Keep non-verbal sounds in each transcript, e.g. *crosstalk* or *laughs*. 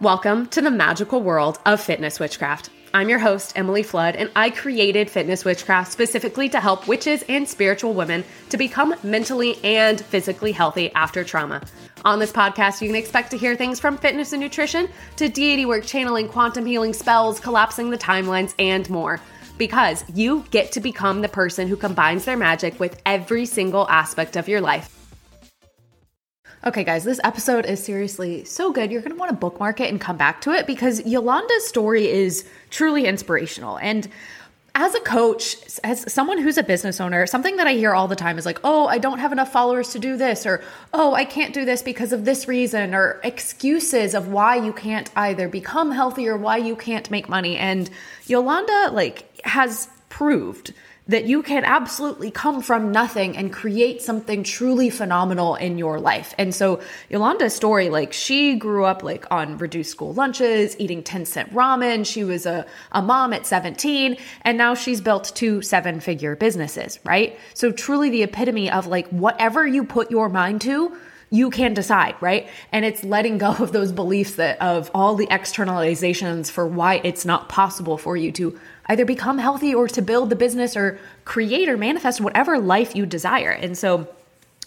Welcome to the magical world of fitness witchcraft. I'm your host, Emily Flood, and I created Fitness Witchcraft specifically to help witches and spiritual women to become mentally and physically healthy after trauma. On this podcast, you can expect to hear things from fitness and nutrition to deity work, channeling, quantum healing, spells, collapsing the timelines, and more. Because you get to become the person who combines their magic with every single aspect of your life. Okay, guys, this episode is seriously so good. You're going to want to bookmark it and come back to it because Yolanda's story is truly inspirational. And as a coach, as someone who's a business owner, something that I hear all the time is like, oh, I don't have enough followers to do this, or oh, I can't do this because of this reason, or excuses of why you can't either become healthy or why you can't make money. And Yolanda, like, has proved that you can absolutely come from nothing and create something truly phenomenal in your life. And so Yolanda's story, like she grew up like on reduced school lunches, eating 10 cent ramen. She was a, a mom at 17 and now she's built two seven figure businesses, right? So truly the epitome of like whatever you put your mind to, you can decide, right? And it's letting go of those beliefs that of all the externalizations for why it's not possible for you to either become healthy or to build the business or create or manifest whatever life you desire. And so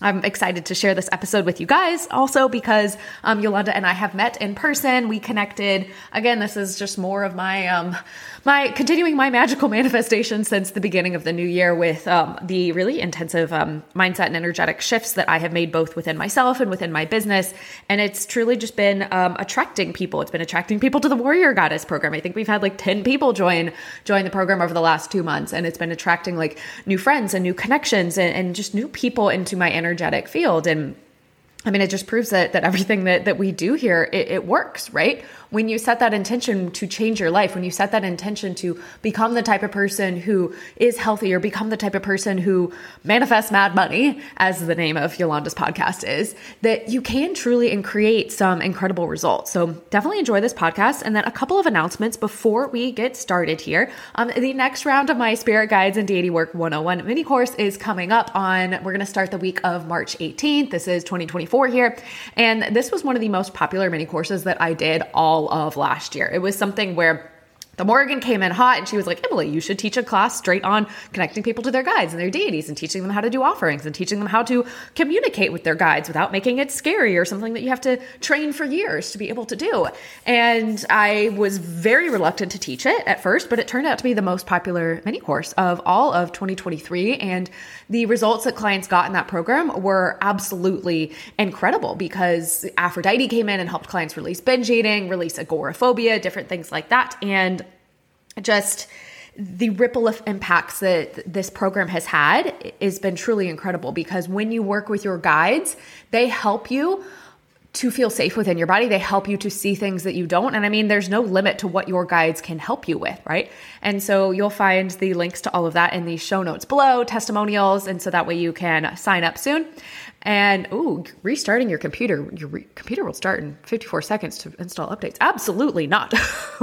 I'm excited to share this episode with you guys also because um, Yolanda and I have met in person. We connected. Again, this is just more of my um, my continuing my magical *laughs* manifestation since the beginning of the new year with um, the really intensive um, mindset and energetic shifts that I have made both within myself and within my business. And it's truly just been um, attracting people. It's been attracting people to the Warrior Goddess program. I think we've had like 10 people join join the program over the last two months. And it's been attracting like new friends and new connections and, and just new people into my energetic field. And I mean, it just proves that that everything that that we do here it, it, works, right? When you set that intention to change your life, when you set that intention to become the type of person who is healthy or become the type of person who manifests mad money, as the name of Yolanda's podcast is, that you can truly and create some incredible results. So definitely enjoy this podcast. And then a couple of announcements before we get started here. Um, the next round of my Spirit Guides and Deity Work 101 mini course is coming up on. We're going to start the week of March 18th. This is 2024 here. And this was one of the most popular mini courses that I did all of last year. It was something where the Morrigan came in hot and she was like, Emily, you should teach a class straight on connecting people to their guides and their deities and teaching them how to do offerings and teaching them how to communicate with their guides without making it scary or something that you have to train for years to be able to do. And I was very reluctant to teach it at first, but it turned out to be the most popular mini course of all of 2023. And the results that clients got in that program were absolutely incredible because Aphrodite came in and helped clients release binge eating, release agoraphobia, different things like that. And just the ripple of impacts that this program has had has been truly incredible because when you work with your guides, they help you to feel safe within your body. They help you to see things that you don't. And I mean, there's no limit to what your guides can help you with, right? And so you'll find the links to all of that in the show notes below, testimonials. And so that way you can sign up soon. And oh, restarting your computer, your re- computer will start in 54 seconds to install updates. Absolutely not. *laughs*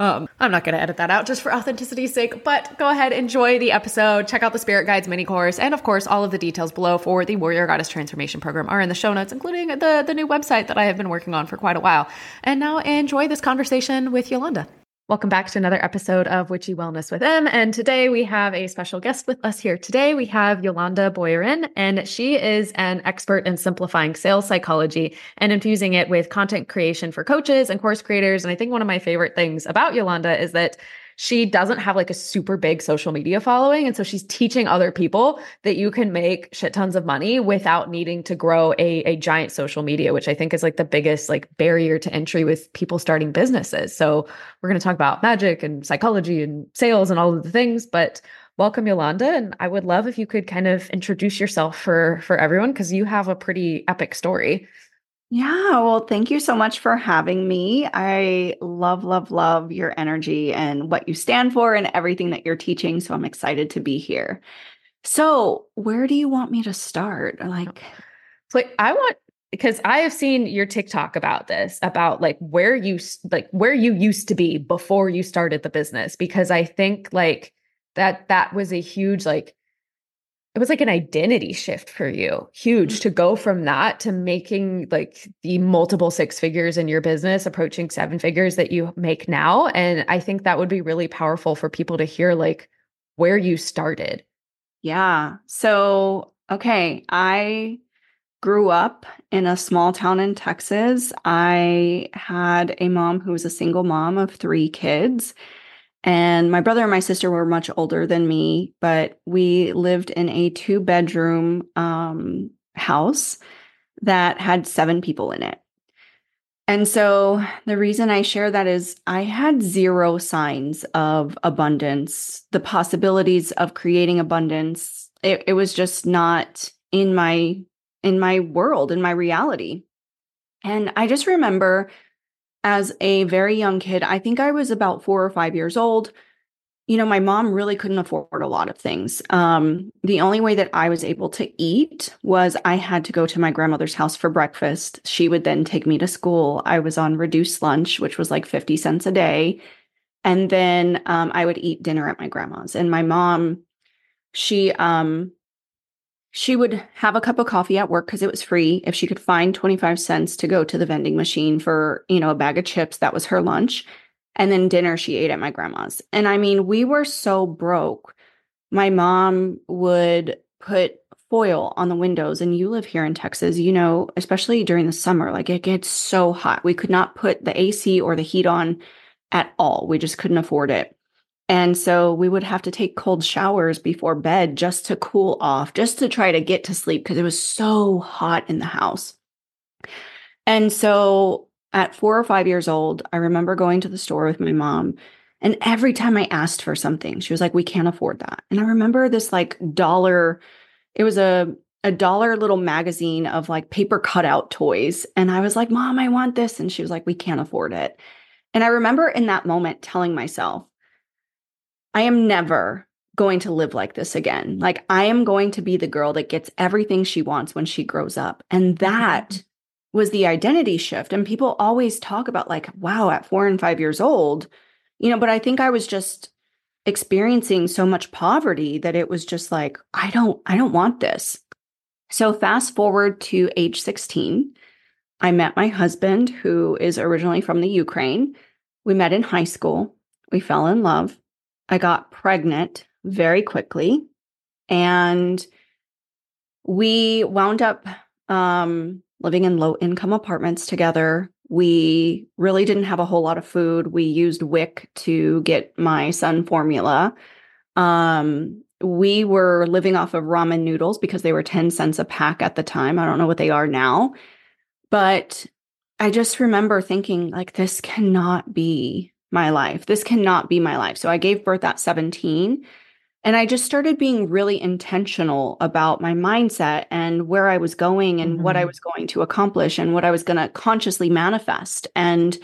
um, I'm not going to edit that out just for authenticity's sake, but go ahead, enjoy the episode, check out the Spirit Guides mini course, and of course, all of the details below for the Warrior Goddess Transformation Program are in the show notes, including the, the new website that I have been working on for quite a while. And now enjoy this conversation with Yolanda. Welcome back to another episode of Witchy Wellness with Em. And today we have a special guest with us here. Today we have Yolanda Boyarin, and she is an expert in simplifying sales psychology and infusing it with content creation for coaches and course creators. And I think one of my favorite things about Yolanda is that she doesn't have like a super big social media following. And so she's teaching other people that you can make shit tons of money without needing to grow a, a giant social media, which I think is like the biggest like barrier to entry with people starting businesses. So we're going to talk about magic and psychology and sales and all of the things, but welcome Yolanda and I would love if you could kind of introduce yourself for for everyone because you have a pretty epic story. Yeah, well, thank you so much for having me. I love, love, love your energy and what you stand for and everything that you're teaching. So I'm excited to be here. So, where do you want me to start? Like, I want because I have seen your TikTok about this, about like where you like where you used to be before you started the business. Because I think like that that was a huge like it was like an identity shift for you huge mm. to go from that to making like the multiple six figures in your business approaching seven figures that you make now. And i think that would be really powerful for people to hear like where you started. Yeah. So okay i grew up in a small town in texas. I had a mom who was a single mom of three kids and my brother and my sister were much older than me, but we lived in a two bedroom um, house that had seven people in it. And so the reason I share that is I had zero signs of abundance, the possibilities of creating abundance. It, it was just not in my in my world, in my reality. And I just remember as a very young kid, I think I was about four or five years old. You know, my mom really couldn't afford a lot of things. Um, the only way that I was able to eat was I had to go to my grandmother's house for breakfast. She would then take me to school. I was on reduced lunch, which was like 50 cents a day. And then um, I would eat dinner at my grandma's. And my mom, she um, she would have a cup of coffee at work because it was free. If she could find 25 cents to go to the vending machine for, you know, a bag of chips, that was her lunch. And then dinner she ate at my grandma's. And I mean, we were so broke. My mom would put foil on the windows. And you live here in Texas, you know, especially during the summer, like it gets so hot. We could not put the AC or the heat on at all. We just couldn't afford it. And so we would have to take cold showers before bed just to cool off, just to try to get to sleep because it was so hot in the house. And so at four or five years old, I remember going to the store with my mom. And every time I asked for something, she was like, We can't afford that. And I remember this like dollar, it was a a dollar little magazine of like paper cutout toys. And I was like, Mom, I want this. And she was like, We can't afford it. And I remember in that moment telling myself, I am never going to live like this again. Like, I am going to be the girl that gets everything she wants when she grows up. And that mm-hmm. was the identity shift. And people always talk about, like, wow, at four and five years old, you know, but I think I was just experiencing so much poverty that it was just like, I don't, I don't want this. So, fast forward to age 16, I met my husband, who is originally from the Ukraine. We met in high school. We fell in love. I got pregnant very quickly and we wound up um, living in low income apartments together. We really didn't have a whole lot of food. We used WIC to get my son formula. Um, we were living off of ramen noodles because they were 10 cents a pack at the time. I don't know what they are now. But I just remember thinking, like, this cannot be my life. This cannot be my life. So I gave birth at 17 and I just started being really intentional about my mindset and where I was going and mm-hmm. what I mm-hmm. was going to accomplish and what I was going to consciously manifest. And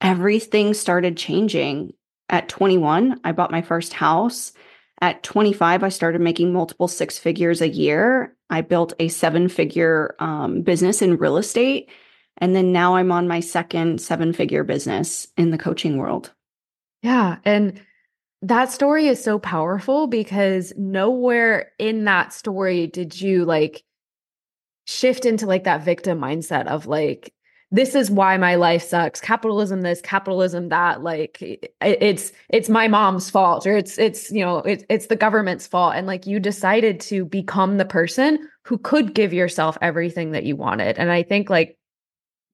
everything started changing. At 21, I bought my first house. At 25, I started making multiple six figures a year. I built a seven figure um, business in real estate. And then now I'm on my second seven figure business in the coaching world. Yeah. And that story is so powerful because nowhere in that story did you like shift into like that victim mindset of like, this is why my life sucks capitalism this capitalism that like it's it's my mom's fault or it's it's you know it, it's the government's fault and like you decided to become the person who could give yourself everything that you wanted and i think like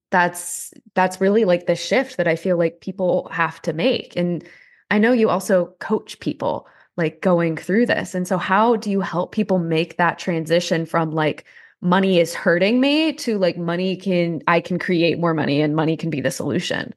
that's that's really like the shift that I feel like people have to make. And I know you also coach people like going through this. And so how do you help people make that transition from like money is hurting me to like money can I can create more money and money can be the solution?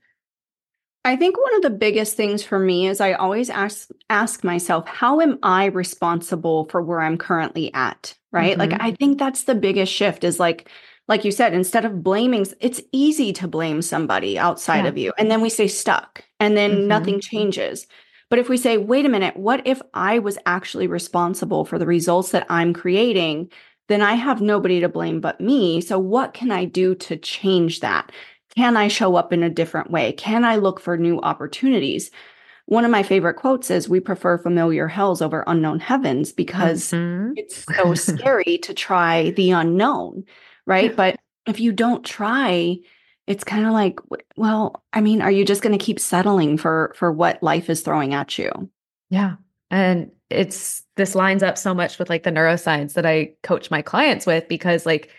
I think one of the biggest things for me is I always ask ask myself, how am I responsible for where I'm currently at? Right? Mm-hmm. Like I think that's the biggest shift is like like you said, instead of blaming, it's easy to blame somebody outside yeah. of you. And then we stay stuck and then mm-hmm. nothing changes. But if we say, wait a minute, what if I was actually responsible for the results that I'm creating? Then I have nobody to blame but me. So, what can I do to change that? Can I show up in a different way? Can I look for new opportunities? one of my favorite quotes is we prefer familiar hells over unknown heavens because Mhm. it's so scary to try the unknown, right? But if you don't try, it's kind of like, well, I mean, are you just going to keep settling for for what life is throwing at you? Yeah. And it's this lines up so much with like the neuroscience that I coach my clients with because like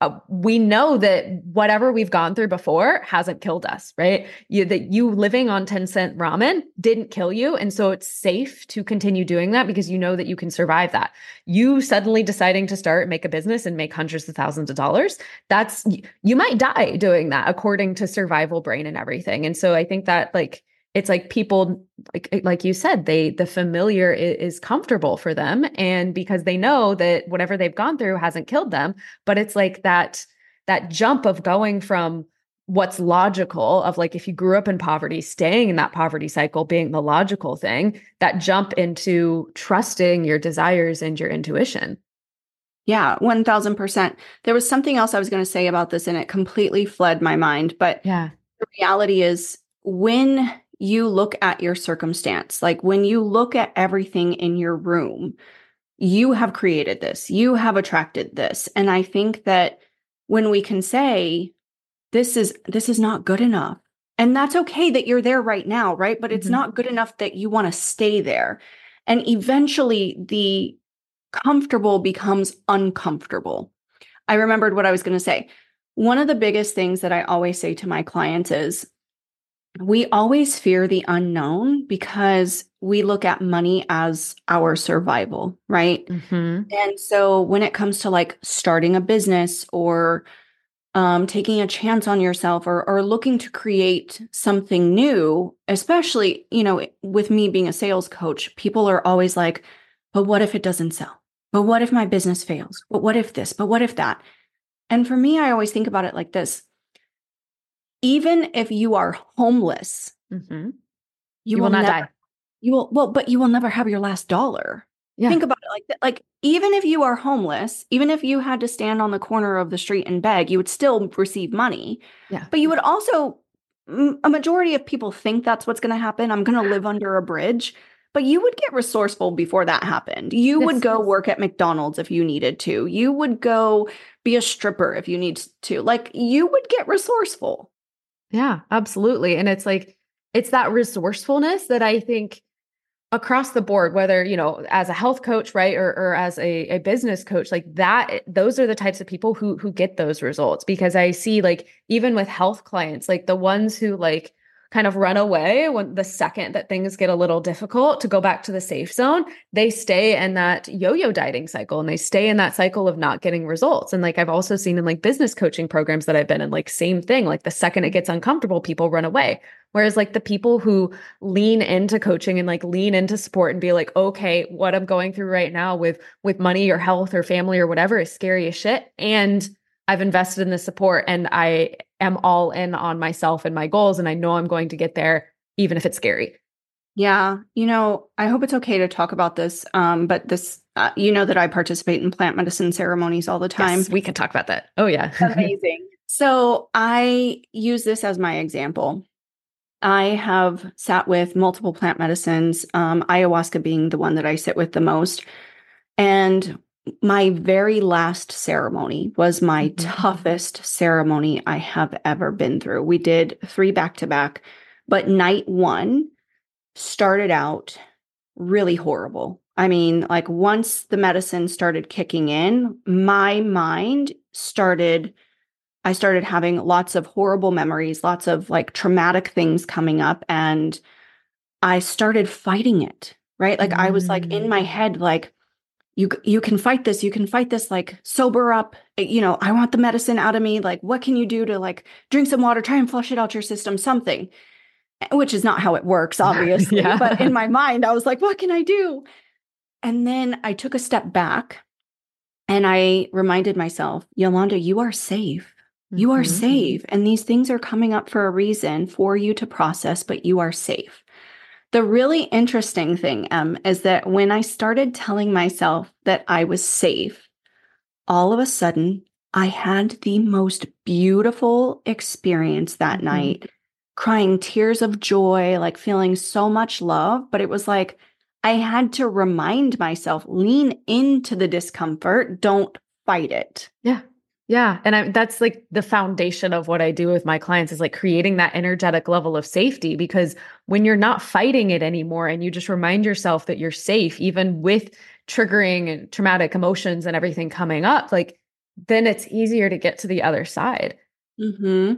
uh, we know that whatever we've gone through before hasn't killed us, right? You that you living on 10 cent ramen didn't kill you and so it's safe to continue doing that because you know that you can survive that. You suddenly deciding to start make a business and make hundreds of thousands of dollars, that's you might die doing that according to survival brain and everything. And so I think that like it's like people like eh, like you said they the familiar is, is comfortable for them and because they know that whatever they've gone through hasn't killed them but it's like that that jump of going from what's logical of like if you grew up in poverty staying in that poverty cycle being the logical thing that jump into trusting your desires and your intuition Yeah, 1000%. There was something else I was going to say about this and it completely fled my mind, but yeah the reality is when you look at your circumstance, like when you look at everything in your room, you have created this, you have attracted this. And I think that when we can say, this is this is not good enough. And that's okay that you're there right now, right? But it's Mhm. not good enough that you want to stay there. And eventually the comfortable becomes uncomfortable. I remembered what I was going to say. One of the biggest things that I always say to my clients is we always fear the unknown because we look at money as our survival, right? mm-hmm. And so when it comes to like starting a business or um, taking a chance on yourself or, or looking to create something new, especially, you know, with me being a sales coach, people are always like, but what if it doesn't sell? But what if my business fails? But what if this? But what if that? And for me, I always think about it like this even if you are homeless, Mm-hmm. you, you, will, not never, die You will, well, but you will never have your last dollar. yeah Think about it like that. Like, even if you are homeless, even if you had to stand on the corner of the street and beg, you would still receive money. Yeah. But you would also, a majority of people think that's what's going to happen. I'm going to live under a bridge. But you would get resourceful before that happened. You Yes, would go yes. work at McDonald's if you needed to. You would go be a stripper if you need to. Like, you would get resourceful. Yeah, absolutely. And it's like, it's that resourcefulness that I think across the board, whether, you know, as a health coach, right, or, or as a, a business coach, like that, eh, those are the types of people who, who get those results because I see like, even with health clients, like the ones who like, kind of run away when the second that things get a little difficult to go back to the safe zone, they stay in that yo-yo dieting cycle and they stay in that cycle of not getting results. And like I've also seen in like business coaching programs that I've been in, like same thing, like the second it gets uncomfortable, people run away. Whereas like the people who lean into coaching and like lean into support and be like, okay, what I'm going through right now with with money or health or family or whatever is scary as shit. And I've invested in the support and I am all in on myself and my goals. And I know I'm going to get there, even if it's scary. Yeah, you know, I hope it's okay to talk about this. Um, but this, uh, you know, that I participate in plant medicine ceremonies all the time. Yes, we can talk about that. Oh, yeah. *laughs* Amazing. So I use this as my example. I have sat with multiple plant medicines, um, ayahuasca being the one that I sit with the most. And my very last ceremony was my Mhm. toughest ceremony I have ever been through. We did three back to back, but night one started out really horrible. I mean, like once the medicine started kicking in, my mind started I started having lots of horrible memories, lots of like traumatic things coming up and I started fighting it, right? Like I was like in my head like you you can fight this, you can fight this like sober up. eh, You know, I want the medicine out of me. Like what can you do to like drink some water, try and flush it out your system, something. Eh, Which is not how it works *laughs* obviously, Yeah. but in my *laughs* mind I was like what can I do? And then I took a step back and I reminded myself, Yolanda, you are safe. You are Mhm. safe. And these things are coming up for a reason for you to process, but you are safe. The really interesting thing, Em, is that when I started telling myself that I was safe, all of a sudden I had the most beautiful experience that Mhm. night. crying tears of joy, like feeling so much love. But it was like I had to remind myself lean into the discomfort, don't fight it. Yeah. Yeah. And I, that's like the foundation of what I do with my clients is like creating that energetic level of safety because when you're not fighting it anymore and you just remind yourself that you're safe, even with triggering and traumatic emotions and everything coming up, like then it's easier to get to the other side. hmm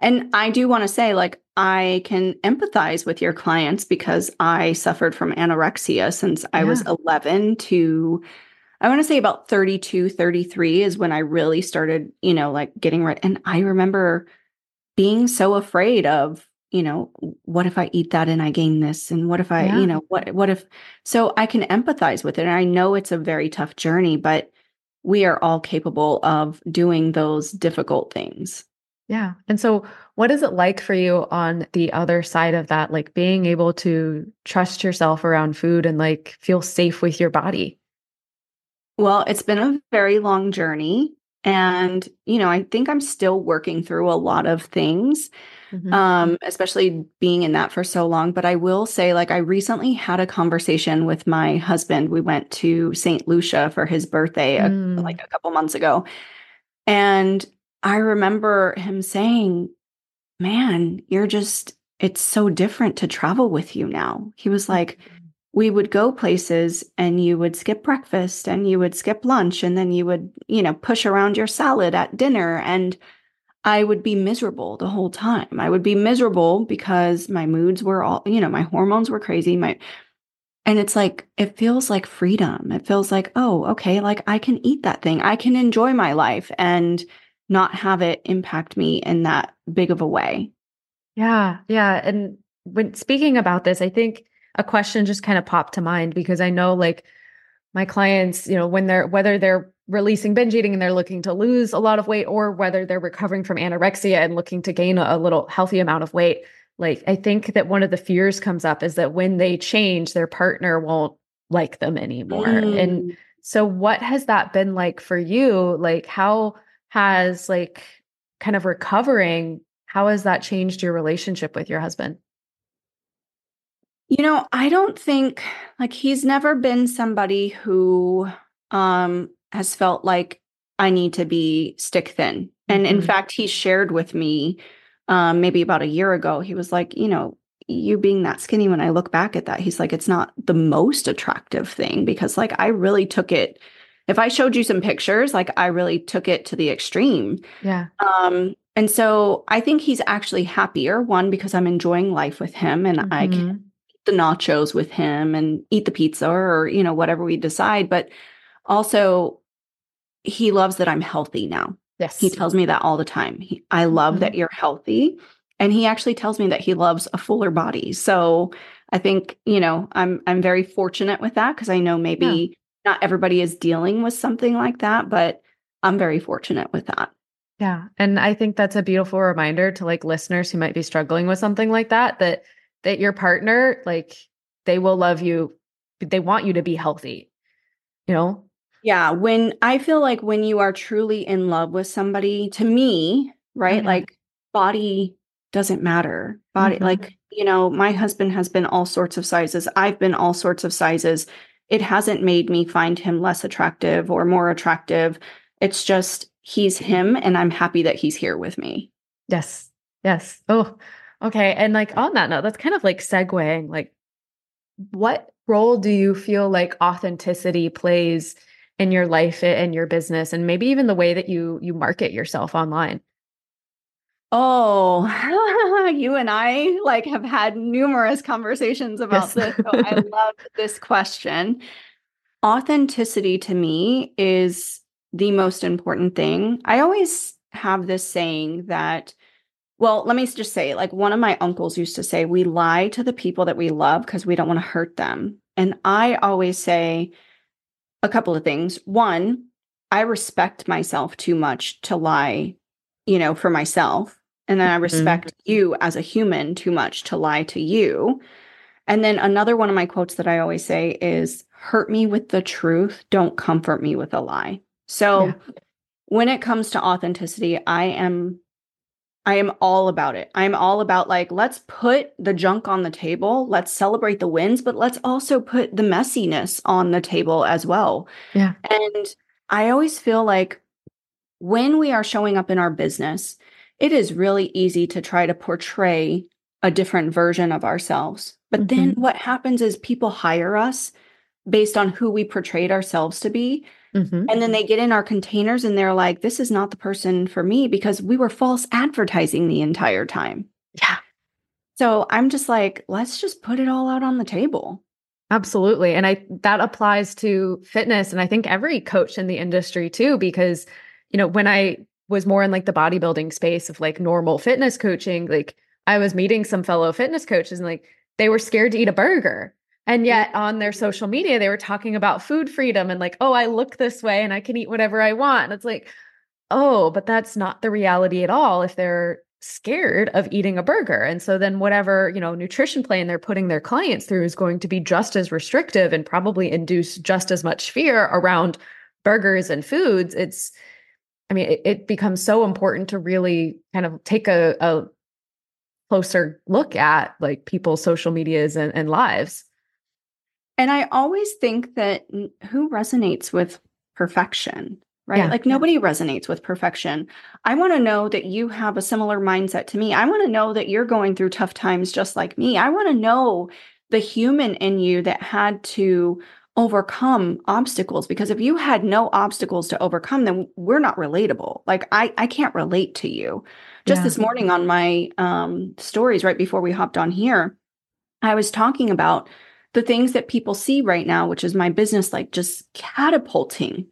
And I do want to say, like, I can empathize with your clients because I suffered from anorexia since I was 11 to I want to say about 32, 33 is when I really started, you know, like getting right. And I remember being so afraid of, you know, what if I eat that and I gain this? And what if I, Yeah. you know, what, what if, so I can empathize with it. And I know it's a very tough journey, but we are all capable of doing those difficult things. Yeah. And so, what is it like for you on the other side of that? Like being able to trust yourself around food and like feel safe with your body? Well, it's been a very long journey. And, you know, I think I'm still working through a lot of things. Mhm. um especially being in that for so long but i will say like i recently had a conversation with my husband we went to st lucia for his birthday a- Mm. like a couple months ago and i remember him saying man you're just it's so different to travel with you now he was like we would go places and you would skip breakfast and you would skip lunch and then you would you know push around your salad at dinner and I would be miserable the whole time. I would be miserable because my moods were all, you know, my hormones were crazy. My and it's like it feels like freedom. It feels like, oh, okay, like I can eat that thing. I can enjoy my life and not have it impact me in that big of a way. Yeah, yeah. And when speaking about this, I think a question just kind of popped to mind because I know like my clients, you know, when they're whether they're releasing binge eating and they're looking to lose a lot of weight or whether they're recovering from anorexia and looking to gain a, little healthy amount of weight, like I think that one of the fears comes up is that when they change, their partner won't like them anymore. And Mm. so what has that been like for you? Like how has like kind of recovering, how has that changed your relationship with your husband? You know, I don't think like he's never been somebody who um has felt like I need to be stick thin. And in Mhm. fact, he shared with me um maybe about a year ago. He was like, you know, you being that skinny when I look back at that, he's like it's not the most attractive thing because like I really took it if I showed you some pictures, like I really took it to the extreme. Yeah. Um and so I think he's actually happier one because I'm enjoying life with him and I can Mhm. The nachos with him and eat the pizza or you know whatever we decide but also he loves that i'm healthy now. Yes. he tells me that all the time. He, i love that mm-hmm. you're healthy and he actually tells me that he loves a fuller body. So i think you know i'm i'm very fortunate with that because i know maybe not everybody is dealing with something like that but i'm very fortunate with that. Yeah. And I think that's a beautiful reminder to like listeners who might be struggling with something like that, that that your partner, like they will love you. They want you to be healthy. You know? Yeah, when I feel like when you are truly in love with somebody, to me, right? Yeah. Like body doesn't matter. Body Mhm. like, you know, my husband has been all sorts of sizes. I've been all sorts of sizes. It hasn't made me find him less attractive or more attractive. It's just he's him and I'm happy that he's here with me. Yes. Yes. Oh, okay. And like on that note, that's kind of like segueing, like what role do you feel like authenticity plays in your life and your business and maybe even the way that you you market yourself online? Oh, *laughs* you and I like have had numerous conversations about Yes. this. So I *laughs* love this question. Authenticity to me is the most important thing. I always have this saying that, well, let me just say, like one of my uncles used to say, we lie to the people that we love because we don't want to hurt them. And I always say a couple of things. One, I respect myself too much to lie, you know, for myself. And then I mm-hmm. respect you as a human too much to lie to you. And then another one of my quotes that I always say is hurt me with the truth, don't comfort me with a lie. So Yeah. when it comes to authenticity, I am I am all about it. I'm all about like, let's put the junk on the table. Let's celebrate the wins, but let's also put the messiness on the table as well. Yeah. And I always feel like when we are showing up in our business, it is really easy to try to portray a different version of ourselves. But mm-hmm. then what happens is people hire us based on who we portrayed ourselves to be. Mm-hmm. And then they get in our containers and they're like, this is not the person for me because we were false advertising the entire time. Yeah. So I'm just like, let's just put it all out on the table. Absolutely. And I that applies to fitness and I think every coach in the industry too because you know, when I was more in like the bodybuilding space of like normal fitness coaching, like I was meeting some fellow fitness coaches and like they were scared to eat a burger and yet on their social media, they were talking about food freedom and like, oh, I look this way and I can eat whatever I want. And it's like, oh, but that's not the reality at all if they're scared of eating a burger. And so then whatever, you know, nutrition plan they're putting their clients through is going to be just as restrictive and probably induce just as much fear around burgers and foods. It's I mean, it, it becomes so important to really kind of take a, a closer look at like people's social medias and, and lives. And I always think that who resonates with perfection, right? Yeah. Like nobody resonates with perfection. I want to know that you have a similar mindset to me. I want to know that you're going through tough times just like me. I want to know the human in you that had to overcome obstacles because if you had no obstacles to overcome then we're not relatable like i i can't relate to you just yeah. this morning on my um stories right before we hopped on here i was talking about the things that people see right now, which is my business like just catapulting.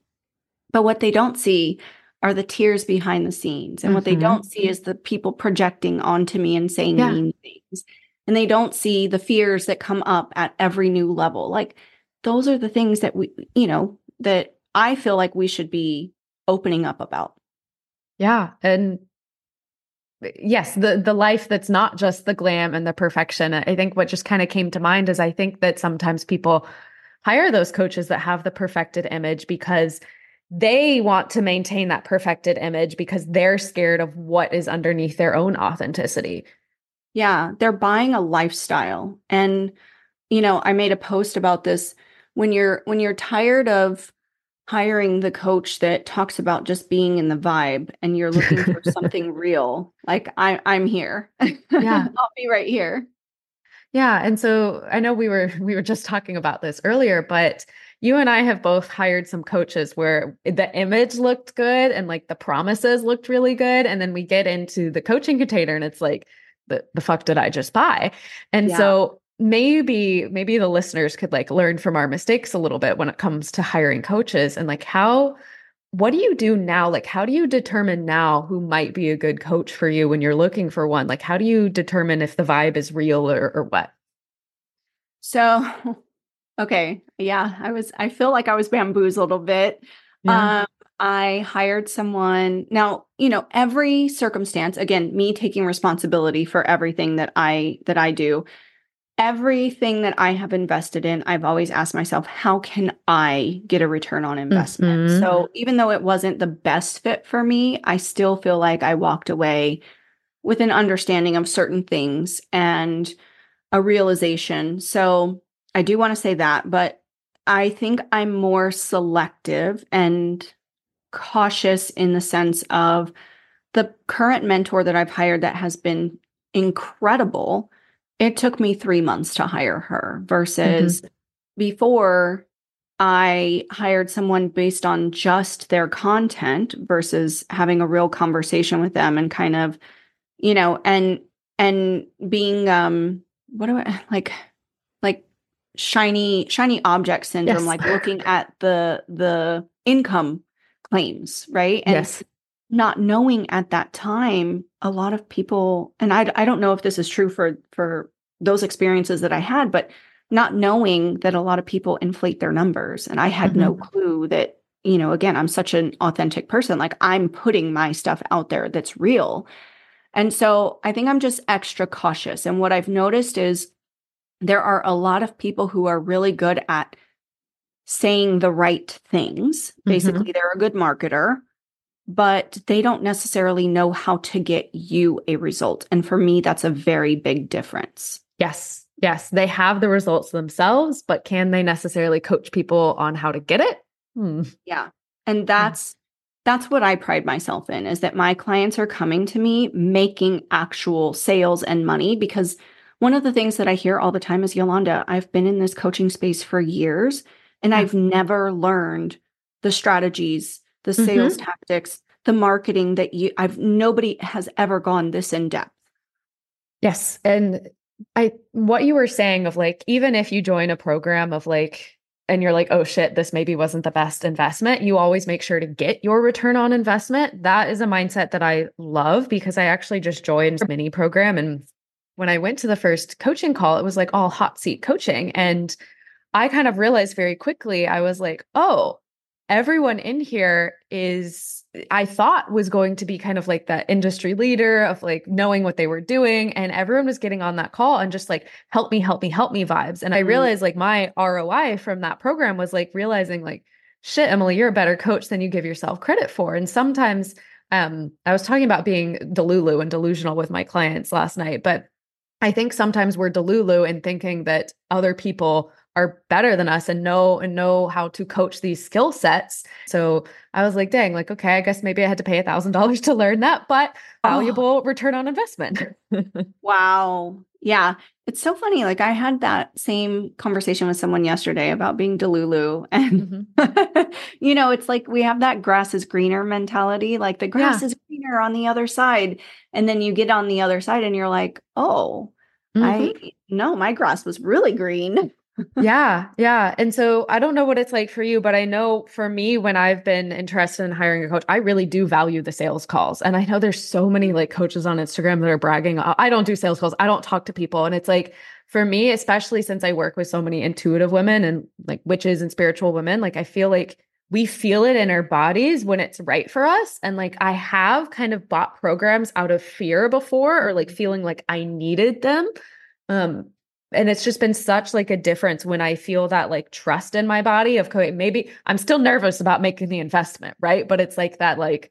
But what they don't see are the tears behind the scenes. And mm-hmm. what they mm-hmm. don't see is the people projecting onto me and saying yeah. mean things. And they don't see the fears that come up at every new level. Like those are the things that we, you know, that I feel like we should be opening up about. Yeah. And yes the the life that's not just the glam and the perfection. I think what just kind of came to mind is i think that sometimes people hire those coaches that have the perfected image because they want to maintain that perfected image because they're scared of what is underneath their own authenticity. Yeah they're buying a lifestyle. And you know i made a post about this. When you're when you're tired of hiring the coach that talks about just being in the vibe and you're looking for *laughs* something real. Like I, i'm here. Yeah. *laughs* I'll be right here. Yeah and so i know we were we were just talking about this earlier but you and i have both hired some coaches where the image looked good and like the promises looked really good and then we get into the coaching container and it's like the, the fuck did i just buy? And yeah. so maybe maybe the listeners could like learn from our mistakes a little bit when it comes to hiring coaches and like how what do you do now like how do you determine now who might be a good coach for you when you're looking for one like how do you determine if the vibe is real or, or what so *laughs* okay yeah i was i feel like i was bamboozled a little bit yeah. um I hired someone. Now, you know, every circumstance, again, me taking responsibility for everything that I that I do everything that I have invested in, I've always asked myself, how can I get a return on investment? Mm-hmm. So even though it wasn't the best fit for me, I still feel like I walked away with an understanding of certain things and a realization. So I do want to say that, but I think I'm more selective and cautious in the sense of the current mentor that I've hired that has been incredible it took me three months to hire her versus mm-hmm. before I hired someone based on just their content versus having a real conversation with them and kind of, you know, and and being um what do I *laughs* like like shiny shiny object syndrome yes. like looking at the the income claims, right? And yes not knowing at that time a lot of people and I, I don't know if this is true for for those experiences that i had but not knowing that a lot of people inflate their numbers. And i had mm-hmm. no clue that you know again i'm such an authentic person like i'm putting my stuff out there that's real. And so i think i'm just extra cautious. And what i've noticed is there are a lot of people who are really good at saying the right things. Mm-hmm. basically they're a good marketer but they don't necessarily know how to get you a result. And for me, that's a very big difference. Yes. Yes. They have the results themselves, but can they necessarily coach people on how to get it? Hmm. Yeah. And that's that's what I pride myself in is that my clients are coming to me making actual sales and money because one of the things that I hear all the time is Yolanda, I've been in this coaching space for years and I've never learned the strategies, the sales mm-hmm. tactics, the marketing that you I've nobody has ever gone this in depth. Yes. And I what you were saying of like even if you join a program of like and you're like, oh shit, this maybe wasn't the best investment, you always make sure to get your return on investment. That is a mindset that I love because I actually just joined a mini program. And when I went to the first coaching call, it was like all hot seat coaching. And I kind of realized very quickly, I was like, oh, everyone in here is I thought was going to be kind of like that industry leader of like knowing what they were doing and everyone was getting on that call and just like help me help me help me vibes and I mm-hmm. realized like my ROI from that program was like realizing like shit Emily you're a better coach than you give yourself credit for and sometimes um I was talking about being delulu and delusional with my clients last night but I think sometimes we're delulu in thinking that other people are better than us and know and know how to coach these skill sets. So I was like, dang, like, okay, I guess maybe I had to pay a thousand dollars to learn that, but oh. valuable oh. return on investment. *laughs* wow. Yeah. It's so funny. Like I had that same conversation with someone yesterday about being Delulu. And mm-hmm. *laughs* you know, it's like we have that grass is greener mentality. Like the grass yeah. is greener on the other side. And then you get on the other side and you're like, oh, mm-hmm. I no, my grass was really green yeah, yeah. And so I don't know what it's like for you, but I know for me, when I've been interested in hiring a coach, I really do value the sales calls. And I know there's so many like coaches on Instagram that are bragging, I don't do sales calls, I don't talk to people. And it's like, for me, especially since I work with so many intuitive women and like witches and spiritual women, like I feel like we feel it in our bodies when it's right for us. And like I have kind of bought programs out of fear before or like feeling like I needed them. Um, and it's just been such like a difference when i feel that like trust in my body of maybe i'm still nervous about making the investment right? But it's like that like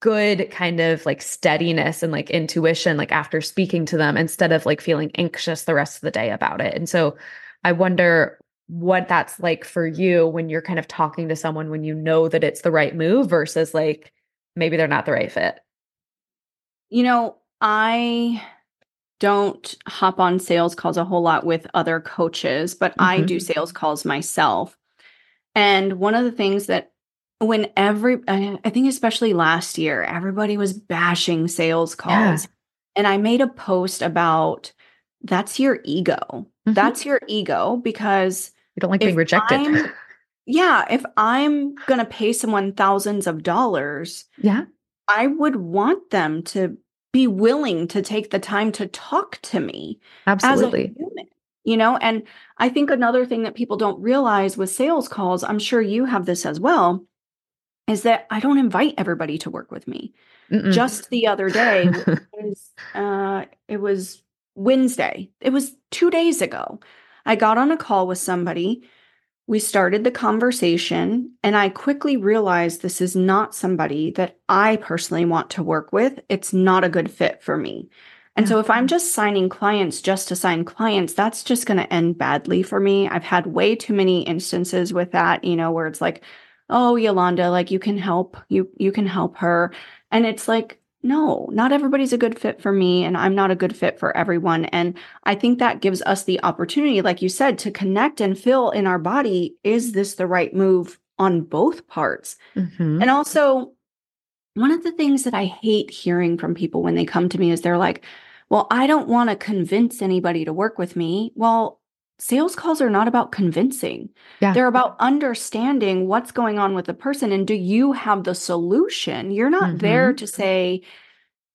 good kind of like steadiness and like intuition like after speaking to them instead of like feeling anxious the rest of the day about it. And so i wonder what that's like for you when you're kind of talking to someone when you know that it's the right move versus like maybe they're not the right fit. You know i don't hop on sales calls a whole lot with other coaches, but mm-hmm. I do sales calls myself. And one of the things that when every, I think especially last year, everybody was bashing sales calls. Yeah. And I made a post about that's your ego. Mm-hmm. That's your ego because you don't like being rejected. I'm, yeah. If I'm going to pay someone thousands of dollars, yeah, I would want them to be willing to take the time to talk to me absolutely. human, you know? And i think another thing that people don't realize with sales calls i'm sure you have this as well is that i don't invite everybody to work with me. Mm-mm. just the other day was, uh, it was wednesday. It was two days ago. I got on a call with somebody we started the conversation, and I quickly realized this is not somebody that I personally want to work with. It's not a good fit for me. And so, if I'm mm-hmm. just signing clients just to sign clients, that's just going to end badly for me. I've had way too many instances with that, you know, where it's like, oh, Yolanda, like you can help, you you can help her. And it's like, no, not everybody's a good fit for me, and I'm not a good fit for everyone. And I think that gives us the opportunity, like you said, to connect and feel in our body is this the right move on both parts? Mm-hmm. And also, one of the things that I hate hearing from people when they come to me is they're like, well, I don't want to convince anybody to work with me. Well, sales calls are not about convincing. Yeah. They're about understanding what's going on with the person and do you have the solution? You're not mm-hmm. there to say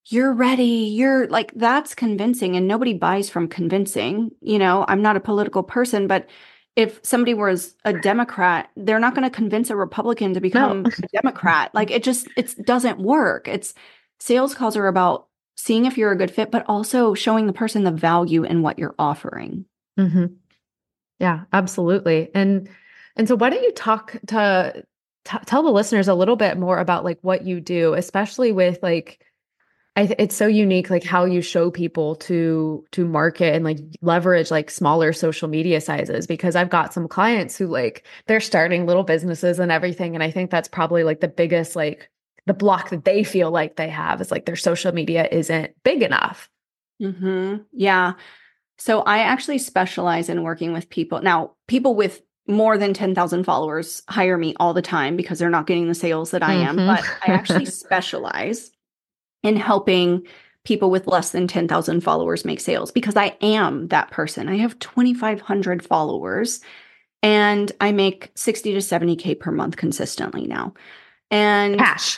you're ready. You're like that's convincing and nobody buys from convincing. You know, I'm not a political person, but if somebody was a democrat they're not going to convince a republican to become no. a democrat *laughs* like it just it doesn't work it's sales calls are about seeing if you're a good fit but also showing the person the value in what you're offering mm-hmm. Yeah, absolutely. And and so why don't you talk to t- tell the listeners a little bit more about like what you do, especially with like I it's so unique like how you show people to to market and like leverage like smaller social media sizes because I've got some clients who like they're starting little businesses and everything and I think that's probably like the biggest like the block that they feel like they have is like their social media isn't big enough. Mhm. Yeah. So I actually specialize in working with people. Now, people with more than 10,000 followers hire me all the time because they're not getting the sales that I am, Mhm. but I actually *laughs* specialize in helping people with less than 10,000 followers make sales because I am that person. I have 2,500 followers and I make 60 to 70K per month consistently now. And Cash.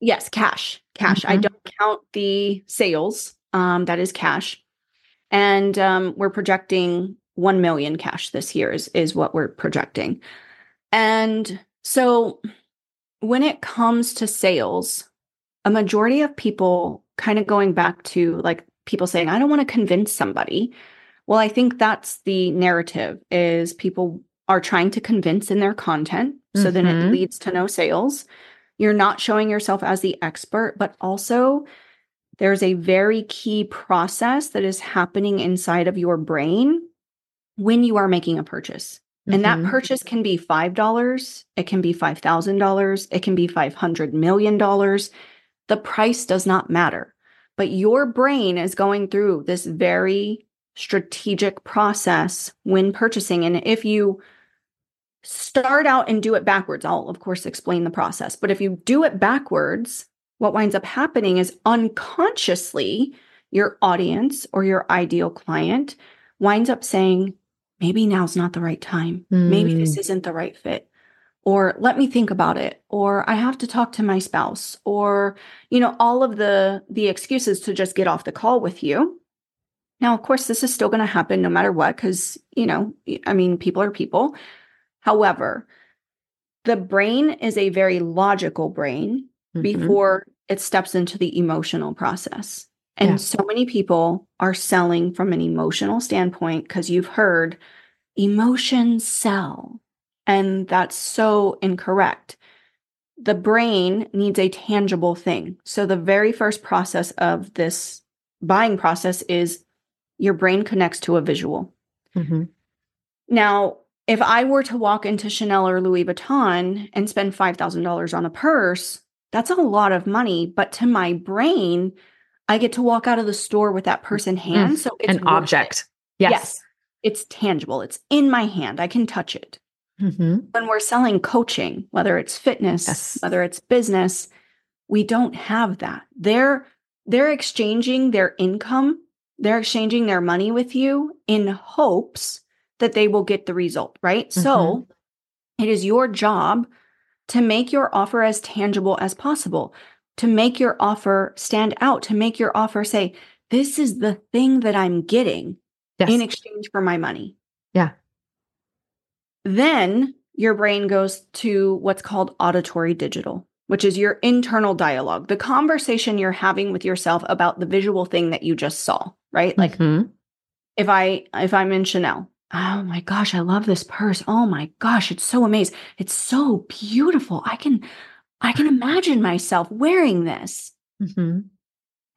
Yes, cash. Cash. I Mhm. don't count the sales. Um, that is cash. And um, we're projecting 1 million cash this year is, is what we're projecting. And so when it comes to sales, a majority of people kind of going back to like people saying, I don't want to convince somebody. Well, I think that's the narrative is people are trying to convince in their content. So then it Mhm. leads to no sales. You're not showing yourself as the expert, but also there's a very key process that is happening inside of your brain when you are making a purchase. And that Mhm. purchase can be $5, it can be $5,000, it can be $500 million. The price does not matter. But your brain is going through this very strategic process when purchasing. And if you start out and do it backwards, I'll of course explain the process. But if you do it backwards, what winds up happening is unconsciously your audience or your ideal client winds up saying, maybe now's not the right time. Maybe this Mm. isn't the right fit. Or let me think about it. Or I have to talk to my spouse. Or, you know, all of the the excuses to just get off the call with you. Now, of course, this is still going to happen no matter what, because, you know, I mean, people are people. However, the brain is a very logical brain Mhm. before it steps into the emotional process. And Yeah. so many people are selling from an emotional standpoint because you've heard emotions sell. And that's so incorrect. The brain needs a tangible thing. So, the very first process of this buying process is your brain connects to a visual. Mhm. Now, if I were to walk into Chanel or Louis Vuitton and spend $5,000 on a purse, that's a lot of money. But to my brain, I get to walk out of the store with that purse in hand. So it's An object. it. Yes. Yes. It's tangible. It's in my hand. I can touch it. Mhm. When we're selling coaching, whether it's fitness, Yes. whether it's business, we don't have that. They're they're exchanging their income, they're exchanging their money with you in hopes that they will get the result, right? So it is your job to make your offer as tangible as possible, to make your offer stand out, to make your offer say, this is the thing that I'm getting Yes. in exchange for my money. Yeah. Then your brain goes to what's called auditory digital, which is your internal dialogue, the conversation you're having with yourself about the visual thing that you just saw, right? Like Mhm. if I if I'm in Chanel, oh my gosh, I love this purse. Oh my gosh, it's so amazing. It's so beautiful. I can I can imagine myself wearing this. Mhm.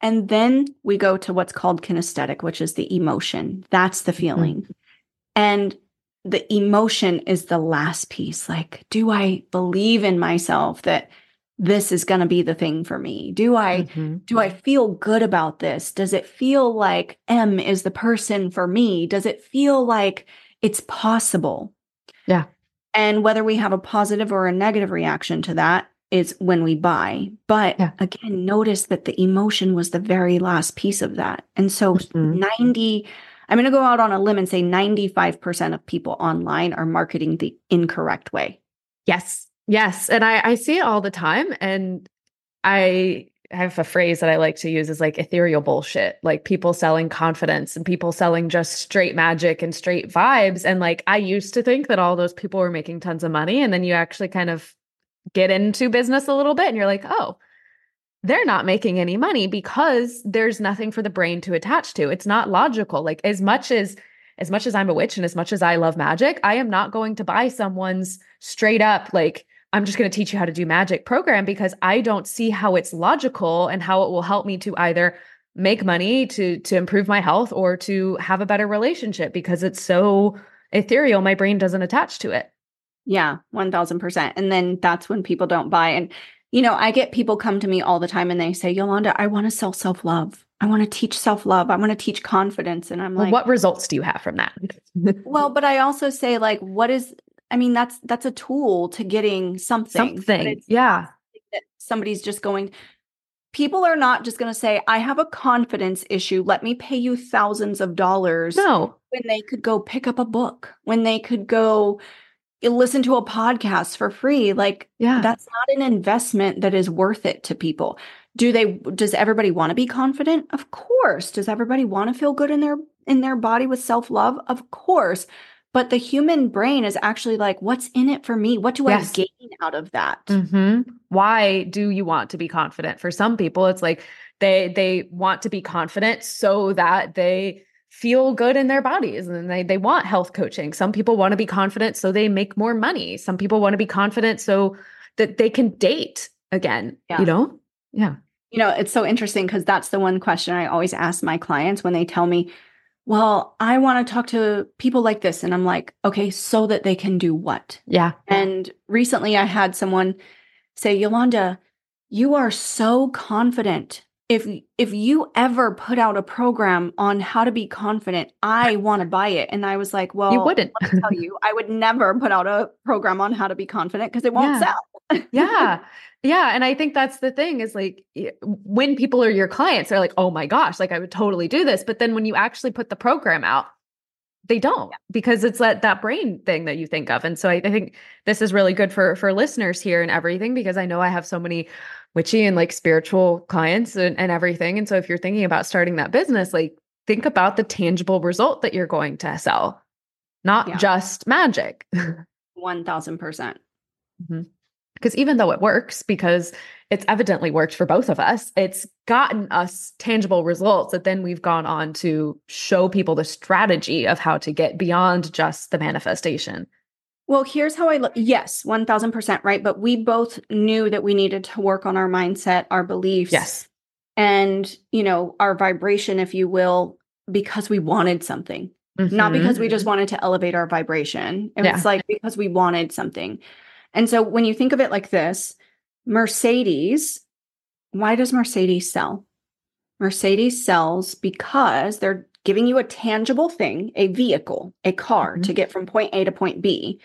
And then we go to what's called kinesthetic, which is the emotion. That's the feeling. And the emotion is the last piece. Like, do I believe in myself that this is going to be the thing for me? Do I Mhm. do I feel good about this? Does it feel like Em is the person for me? Does it feel like it's possible? Yeah. And whether we have a positive or a negative reaction to that is when we buy. But Yeah. again, notice that the emotion was the very last piece of that. And so Mhm. 90, I'm going to go out on a limb and say 95% of people online are marketing the incorrect way. Yes. Yes. And I, I see it all the time. And I have a phrase that I like to use is like ethereal bullshit, like people selling confidence and people selling just straight magic and straight vibes. And like I used to think that all those people were making tons of money. And then you actually kind of get into business a little bit and you're like, oh, they're not making any money because there's nothing for the brain to attach to. It's not logical. Like as much as as much as I'm a witch and as much as I love magic, I am not going to buy someone's straight up like I'm just going to teach you how to do magic program because I don't see how it's logical and how it will help me to either make money to to improve my health or to have a better relationship because it's so ethereal my brain doesn't attach to it. Yeah, 1000%. And then that's when people don't buy and you know, I get people come to me all the time and they say, "Yolanda, I want to sell self-love. I want to teach self-love. I want to teach confidence." And I'm well, like, "What results do you have from that?" well, but I also say like, "What is I mean, that's that's a tool to getting something. Something. Yeah. Somebody's just going people are not just going to say, I have a confidence issue. Let me pay you thousands of dollars. No. When they could go pick up a book, when they could go eh, listen to a podcast for free. Like, yeah, that's not an investment that is worth it to people. Do they, does everybody want to be confident? Of course. Does everybody want to feel good in their, in their body with self love? Of course. But the human brain is actually like, what's in it for me? What do yes. I gain out of that? Mm-hmm. Why do you want to be confident? For some people, it's like they they want to be confident so that they feel good in their bodies and they they want health coaching. Some people want to be confident so they make more money. Some people want to be confident so that they can date again. Yeah. You know? Yeah. You know, it's so interesting because that's the one question I always ask my clients when they tell me, well, I want to talk to people like this. And I'm like, okay, so that they can do what? Yeah. And recently I had someone say, Yolanda, you are so confident. If if you ever put out a program on how to be confident, I want to buy it. And I was like, well, you wouldn't let me tell you, I would never put out a program on how to be confident because it won't yeah. sell. Yeah. Yeah. And I think that's the thing is like when people are your clients, they're like, oh my gosh, like I would totally do this. But then when you actually put the program out, they don't yeah. because it's that that brain thing that you think of. And so I, I, think this is really good for for listeners here and everything because I know I have so many witchy and like spiritual clients and, and everything. And so if you're thinking about starting that business, like think about the tangible result that you're going to sell, not yeah. just magic. *laughs* One thousand percent. Mm-hmm. Because even though it works, because it's evidently worked for both of us, it's gotten us tangible results that then we've gone on to show people the strategy of how to get beyond just the manifestation. Well, here's how I look. Yes, 1000% right. But we both knew that we needed to work on our mindset, our beliefs. Yes. And, you know, our vibration, if you will, because we wanted something, mm-hmm. not because we just wanted to elevate our vibration. It yeah. was like because we wanted something. And so when you think of it like this, Mercedes, why does Mercedes sell? Mercedes sells because they're giving you a tangible thing, a vehicle, a car mm-hmm. to get from point A to point B.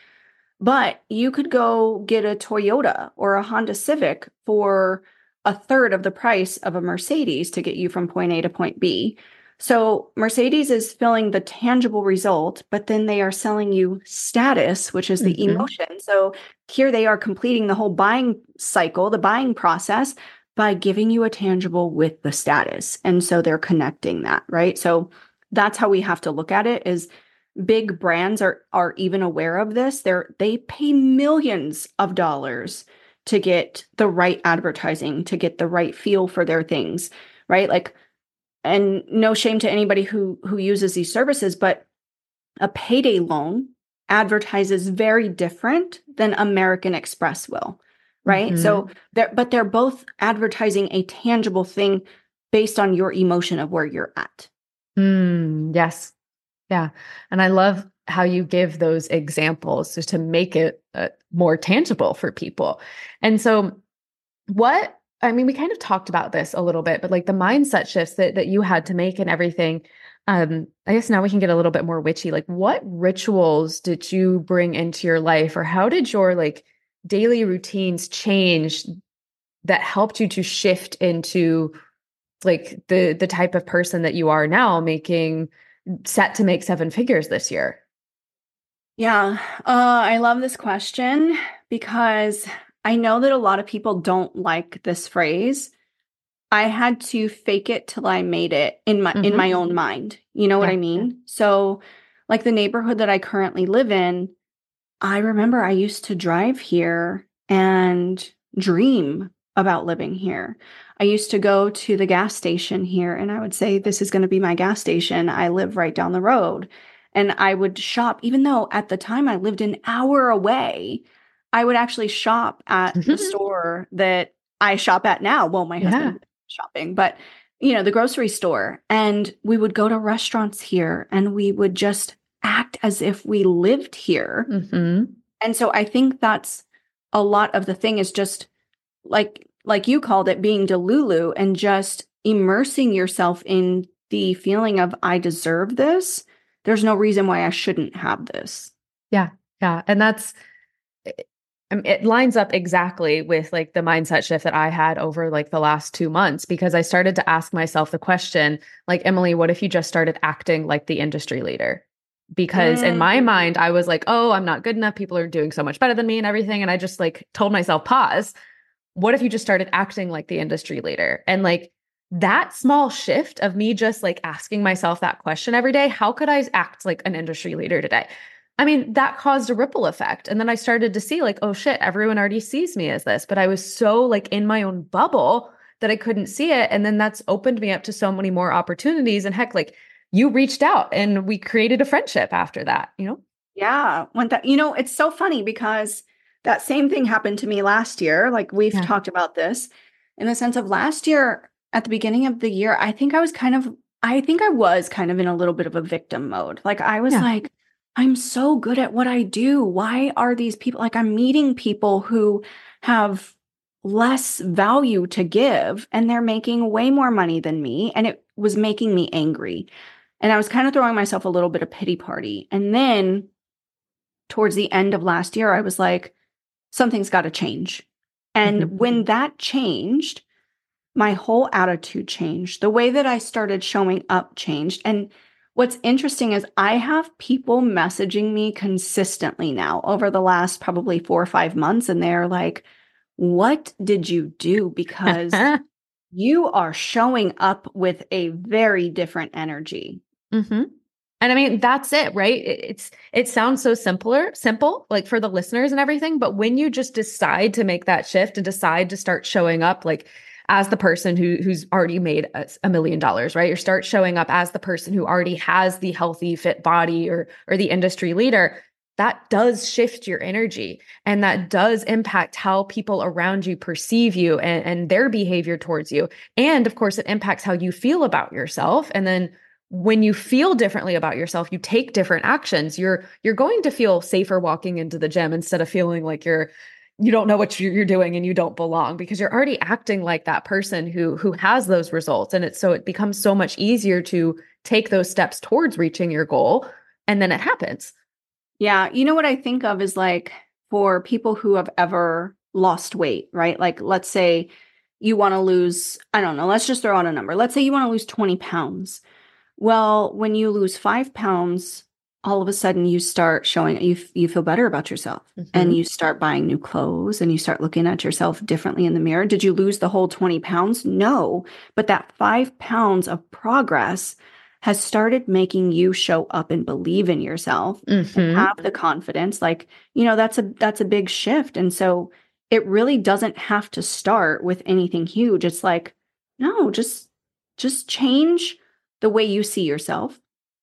But you could go get a Toyota or a Honda Civic for a third of the price of a Mercedes to get you from point A to point B. So Mercedes is filling the tangible result, but then they are selling you status, which is the mm-hmm. emotion. So here they are completing the whole buying cycle, the buying process by giving you a tangible with the status. And so they're connecting that, right? So that's how we have to look at it is big brands are are even aware of this. They're they pay millions of dollars to get the right advertising, to get the right feel for their things, right? Like and no shame to anybody who who uses these services but a payday loan advertises very different than American Express will right? Mm-hmm. so they're but they're both advertising a tangible thing based on your emotion of where you're at. Mm, yes. Yeah. And i love how you give those examples just to make it uh, more tangible for people. And so what I mean, we kind of talked about this a little bit, but like the mindset shifts that that you had to make and everything. Um, I guess now we can get a little bit more witchy. Like, what rituals did you bring into your life, or how did your like daily routines change that helped you to shift into like the the type of person that you are now, making set to make seven figures this year? Yeah, uh, I love this question because I know that a lot of people don't like this phrase. I had to fake it till I made it in my mm-hmm. in my own mind. You know what I mean? So like the neighborhood that I currently live in, I remember I used to drive here and dream about living here. I used to go to the gas station here and I would say, This is going to be my gas station. I live right down the road. And I would shop, even though at the time I lived an hour away I would actually shop at the *laughs* store that I shop at now. Well, my husband Yeah. shopping, but you know, the grocery store. And we would go to restaurants here and we would just act as if we lived here. hmm And so I think that's a lot of the thing is just like like you called it being delulu and just immersing yourself in the feeling of I deserve this. There's no reason why I shouldn't have this. Yeah. Yeah. And that's, it, um, it lines up exactly with like the mindset shift that I had over like the last two months because I started to ask myself the question, like, Emily, what if you just started acting like the industry leader? Because in my Mm. mind, I was like, oh, I'm not good enough. People are doing so much better than me and everything. And I just like told myself, pause. What if you just started acting like the industry leader? And like that small shift of me just like asking myself that question every day, how could I act like an industry leader today? I mean, that caused a ripple effect. And then I started to see, like, oh shit, everyone already sees me as this. But I was so like in my own bubble that I couldn't see it. And then that's opened me up to so many more opportunities. And heck, like you reached out and we created a friendship after that, you know? Yeah. When that, you know, it's so funny because that same thing happened to me last year. Like we've Yeah. talked about this in the sense of last year at the beginning of the year, I think I was kind of, I think I was kind of in a little bit of a victim mode. Like I was Yeah. like, I'm so good at what I do. Why are these people like I'm meeting people who have less value to give and they're making way more money than me and it was making me angry. And I was kind of throwing myself a little bit of pity party. And then towards the end of last year, I was like, something's got to change. And Mhm. when that changed, my whole attitude changed. The way that I started showing up changed. And what's interesting is I have people messaging me consistently now over the last probably four or five months. And they're like, what did you do? Because *laughs* you are showing up with a very different energy. hmm And I mean, that's it, right? It, it's it sounds so simpler, simple, like for the listeners and everything. But when you just decide to make that shift and decide to start showing up, like as the person who who's already made a, a million dollars, right? You start showing up as the person who already has the healthy, fit body, or or the industry leader. That does shift your energy, and that does impact how people around you perceive you and, and their behavior towards you. And of course, it impacts how you feel about yourself, and then when you feel differently about yourself you take different actions you're you're going to feel safer walking into the gym instead of feeling like you're you don't know what you're, doing and you don't belong because you're already acting like that person who who has those results and it's so it becomes so much easier to take those steps towards reaching your goal and then it happens Yeah. You know what I think of is like for people who have ever lost weight, right? Like, let's say you want to lose, I don't know, let's just throw out a number. Let's say you want to lose 20 pounds. Well, when you lose five pounds, all of a sudden you start showing you you feel better about yourself and you start buying new clothes and you start looking at yourself differently in the mirror. Did you lose the whole 20 pounds? No, but that five pounds of progress has started making you show up and believe in yourself Mhm. have the confidence like you know that's a that's a big shift and so it really doesn't have to start with anything huge it's like no just just change the way you see yourself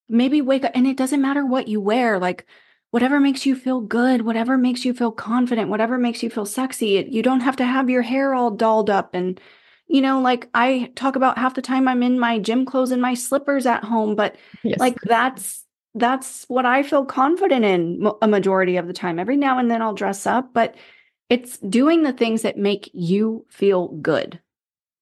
maybe wake up and it doesn't matter what you wear like whatever makes you feel good whatever makes you feel confident whatever makes you feel sexy it, you don't have to have your hair all dolled up and you know like i talk about half the time i'm in my gym clothes and my slippers at home but yes. like that's that's what i feel confident in a majority of the time every now and then i'll dress up but it's doing the things that make you feel good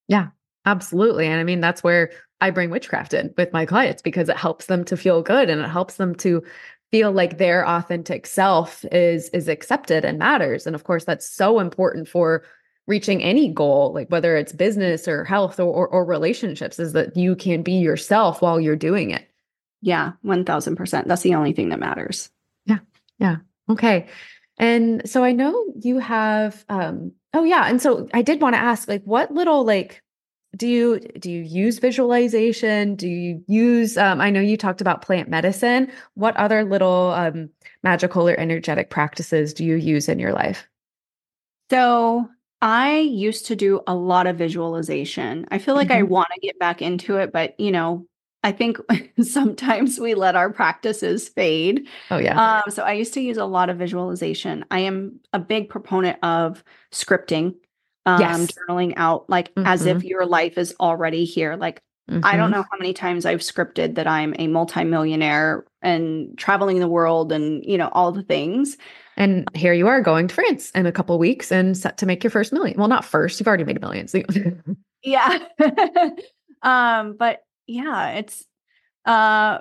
Yeah, Absolutely. And I mean, that's where I bring witchcraft in with my clients because it helps them to feel good and it helps them to feel like their authentic self is is accepted and matters. And of course, that's so important for reaching any goal, like whether it's business or health or, or, or relationships, is that you can be yourself while you're doing it. yeah 1000% that's the only thing that matters yeah yeah Okay. And so I know you have um oh yeah, and so I did want to ask like what little like do you do you use visualization? Do you use um I know you talked about plant medicine. What other little um magical or energetic practices do you use in your life? so i used to do a lot of visualization i feel like i Mhm. want to get back into it but you know I think *laughs* sometimes we let our practices fade. Oh, yeah. Um, so I used to use a lot of visualization. I am a big proponent of scripting, um, Yes. journaling out like as if your life is already here. Like, I don't Mhm. know how many times I've scripted that I'm a multimillionaire and traveling the world and, you know, all the things. And here you are going to France in a couple weeks and set to make your first million. Well, not first, you've already made a million. So *laughs* Yeah. *laughs* um, but yeah, it's uh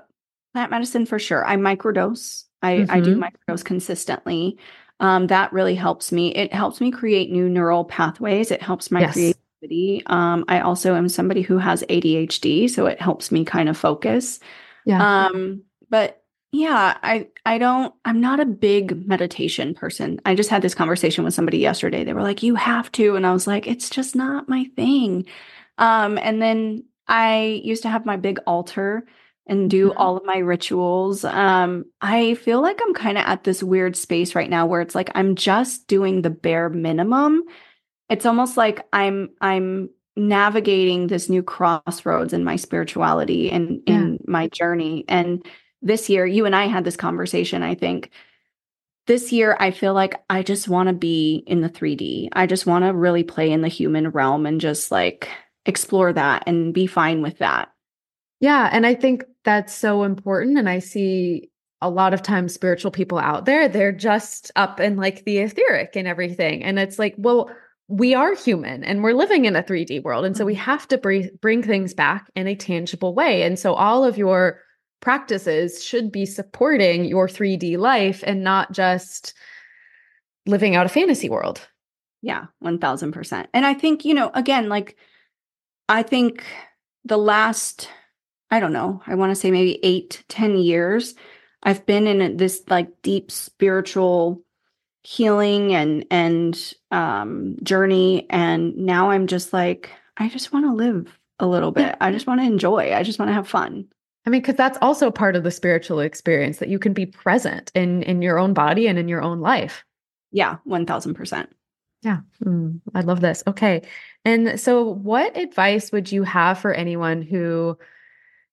plant medicine for sure. I microdose. I, I do Mhm. microdose consistently. Um, that really helps me. It helps me create new neural pathways. It helps my Yes. creativity. Um, I also am somebody who has ADHD, so it helps me kind of focus. yeah. Um, but yeah, I I don't I'm not a big meditation person. I just had this conversation with somebody yesterday. They were like, "You have to." And I was like, "It's just not my thing." Um, and then I used to have my big altar and do Mhm. all of my rituals. Um, I feel like I'm kind of at this weird space right now where it's like I'm just doing the bare minimum. It's almost like I'm I'm navigating this new crossroads in my spirituality and Yeah. in my journey. And this year, you and I had this conversation, I think. This year, I feel like I just want to be in the 3D. I just want to really play in the human realm and just like explore that and be fine with that. Yeah. And I think that's so important. And I see a lot of times spiritual people out there, they're just up in like the etheric and everything. And it's like, well, we are human and we're living in a 3D world. And so we mm-hmm. have to bring, bring things back in a tangible way. And so all of your practices should be supporting your 3D life and not just living out a fantasy world. Yeah, 1000%. And I think, you know, again, like, I think the last, I don't know, I want to say maybe eight, ten years, I've been in this like deep spiritual healing and, and, um, journey. And now I'm just like, I just want to live a little bit. I just want to enjoy. I just want to have fun. I mean, because that's also part of the spiritual experience that you can be present in in your own body and in your own life. Yeah, 1000%. Yeah, Mm, I love this. Okay, and so what advice would you have for anyone who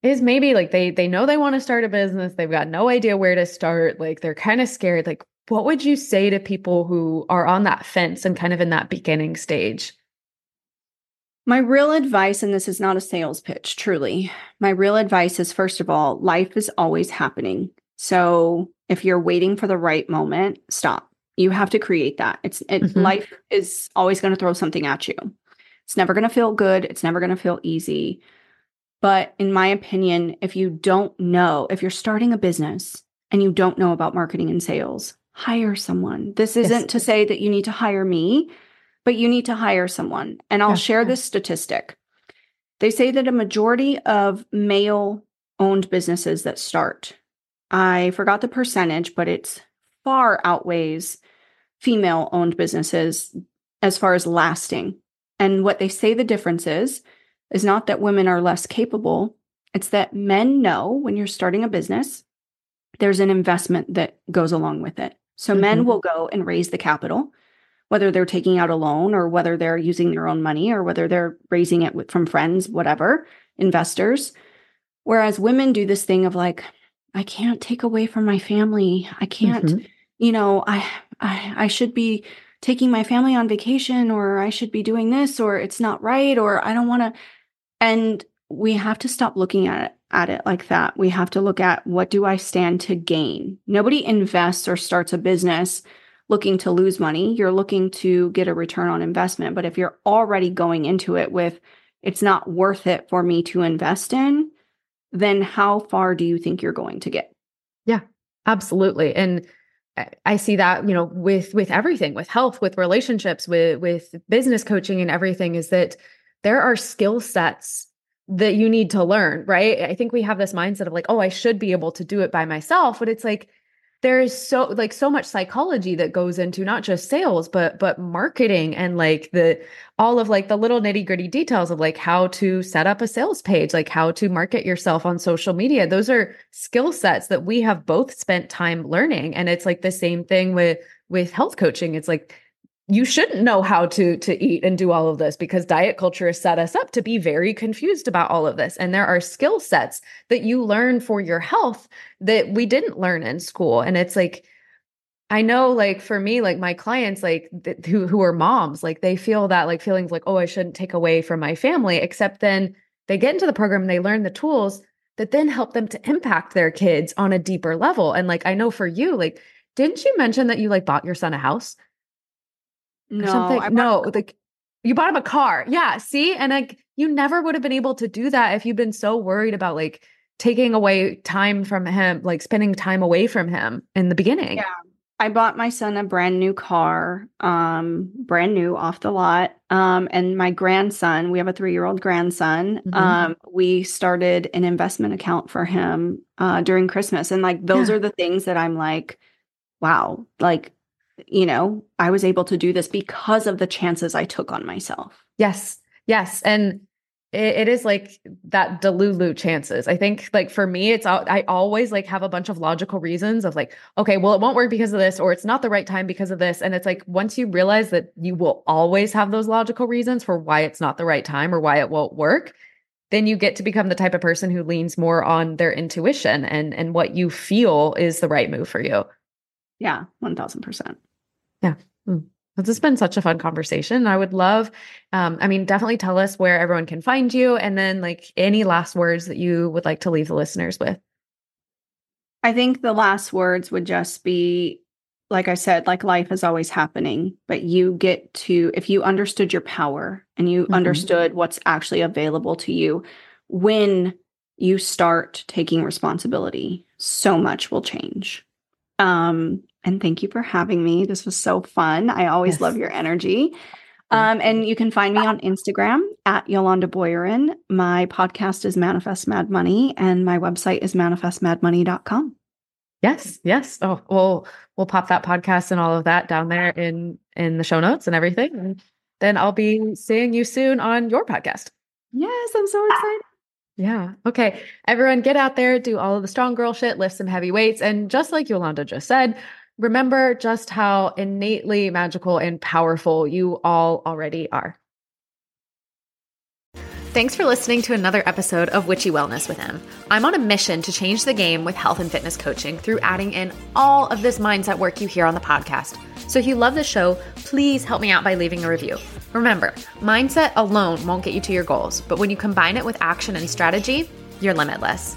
is maybe like they they know they want to start a business, they've got no idea where to start, like they're kind of scared. Like, what would you say to people who are on that fence and kind of in that beginning stage? My real advice, and this is not a sales pitch, truly. My real advice is first of all, life is always happening. So if you're waiting for the right moment, stop. You have to create that. It's it, Mhm. life is always going to throw something at you. It's never going to feel good. It's never going to feel easy. But in my opinion, if you don't know, if you're starting a business and you don't know about marketing and sales, hire someone. This isn't to say that you need to hire me, but you need to hire someone. And I'll Yeah, share this statistic. They say that a majority of male owned businesses that start, I forgot the percentage, but it's far outweighs female owned businesses as far as lasting. And what they say the difference is, is not that women are less capable, it's that men know when you're starting a business, there's an investment that goes along with it. So men Mhm. will go and raise the capital, whether they're taking out a loan or whether they're using their own money or whether they're raising it with, from friends, whatever, investors. Whereas women do this thing of like, I can't take away from my family. I can't, Mhm. you know, I, I I should be taking my family on vacation or I should be doing this or it's not right or I don't want to and we have to stop looking at it at it like that. We have to look at what do I stand to gain? Nobody invests or starts a business looking to lose money. You're looking to get a return on investment. But if you're already going into it with it's not worth it for me to invest in, then how far do you think you're going to get? Yeah, absolutely. And I- see that, you know, with with everything, with health, with relationships, with with business coaching and everything is that there are skill sets that you need to learn, right? I think we have this mindset of like, oh, I should be able to do it by myself, but it's like there is so like so much psychology that goes into not just sales but but marketing and like the all of like the little nitty-gritty details of like how to set up a sales page like how to market yourself on social media those are skill sets that we have both spent time learning and it's like the same thing with with health coaching it's like you shouldn't know how to to eat and do all of this because diet culture has set us up to be very confused about all of this. And there are skill sets that you learn for your health that we didn't learn in school. And it's like I know like for me like my clients like th- who who are moms like they feel that like feelings like oh I shouldn't take away from my family except then they get into the program and they learn the tools that then help them to impact their kids on a deeper level. And like I know for you like didn't you mention that you like bought your son a house no, something? No, like you bought him a car. Yeah. See, and like you never would have been able to do that if you've been so worried about like taking away time from him, like spending time away from him in the beginning. Yeah. I bought my son a brand new car, um, brand new off the lot. Um, and my grandson, we have a three year old grandson. Mm-hmm. Um, we started an investment account for him uh, during Christmas. And like, those yeah. are the things that I'm like, wow, like you know, I was able to do this because of the chances I took on myself. Yes. Yes. And it, it is like that delulu chances. I think like for me, it's I always like have a bunch of logical reasons of like, okay, well, it won't work because of this, or it's not the right time because of this. And it's like once you realize that you will always have those logical reasons for why it's not the right time or why it won't work, then you get to become the type of person who leans more on their intuition and and what you feel is the right move for you. Yeah, 1000%. Yeah. Mm. This has been such a fun conversation. I would love, um, I mean, definitely tell us where everyone can find you and then like any last words that you would like to leave the listeners with. I think the last words would just be like I said, like life is always happening, but you get to, if you understood your power and you mm-hmm. understood what's actually available to you, when you start taking responsibility, so much will change. Um, and thank you for having me. This was so fun. I always yes. love your energy. Um, and you can find me on Instagram at Yolanda Boyarin. My podcast is Manifest Mad Money, and my website is manifestmadmoney.com. Yes, yes. Oh, we'll we'll pop that podcast and all of that down there in in the show notes and everything. And then I'll be seeing you soon on your podcast. Yes, I'm so excited. Yeah. Okay. Everyone get out there, do all of the strong girl shit, lift some heavy weights. And just like Yolanda just said, remember just how innately magical and powerful you all already are. Thanks for listening to another episode of Witchy Wellness with Em. I'm on a mission to change the game with health and fitness coaching through adding in all of this mindset work you hear on the podcast. So if you love the show, please help me out by leaving a review. Remember, mindset alone won't get you to your goals, but when you combine it with action and strategy, you're limitless.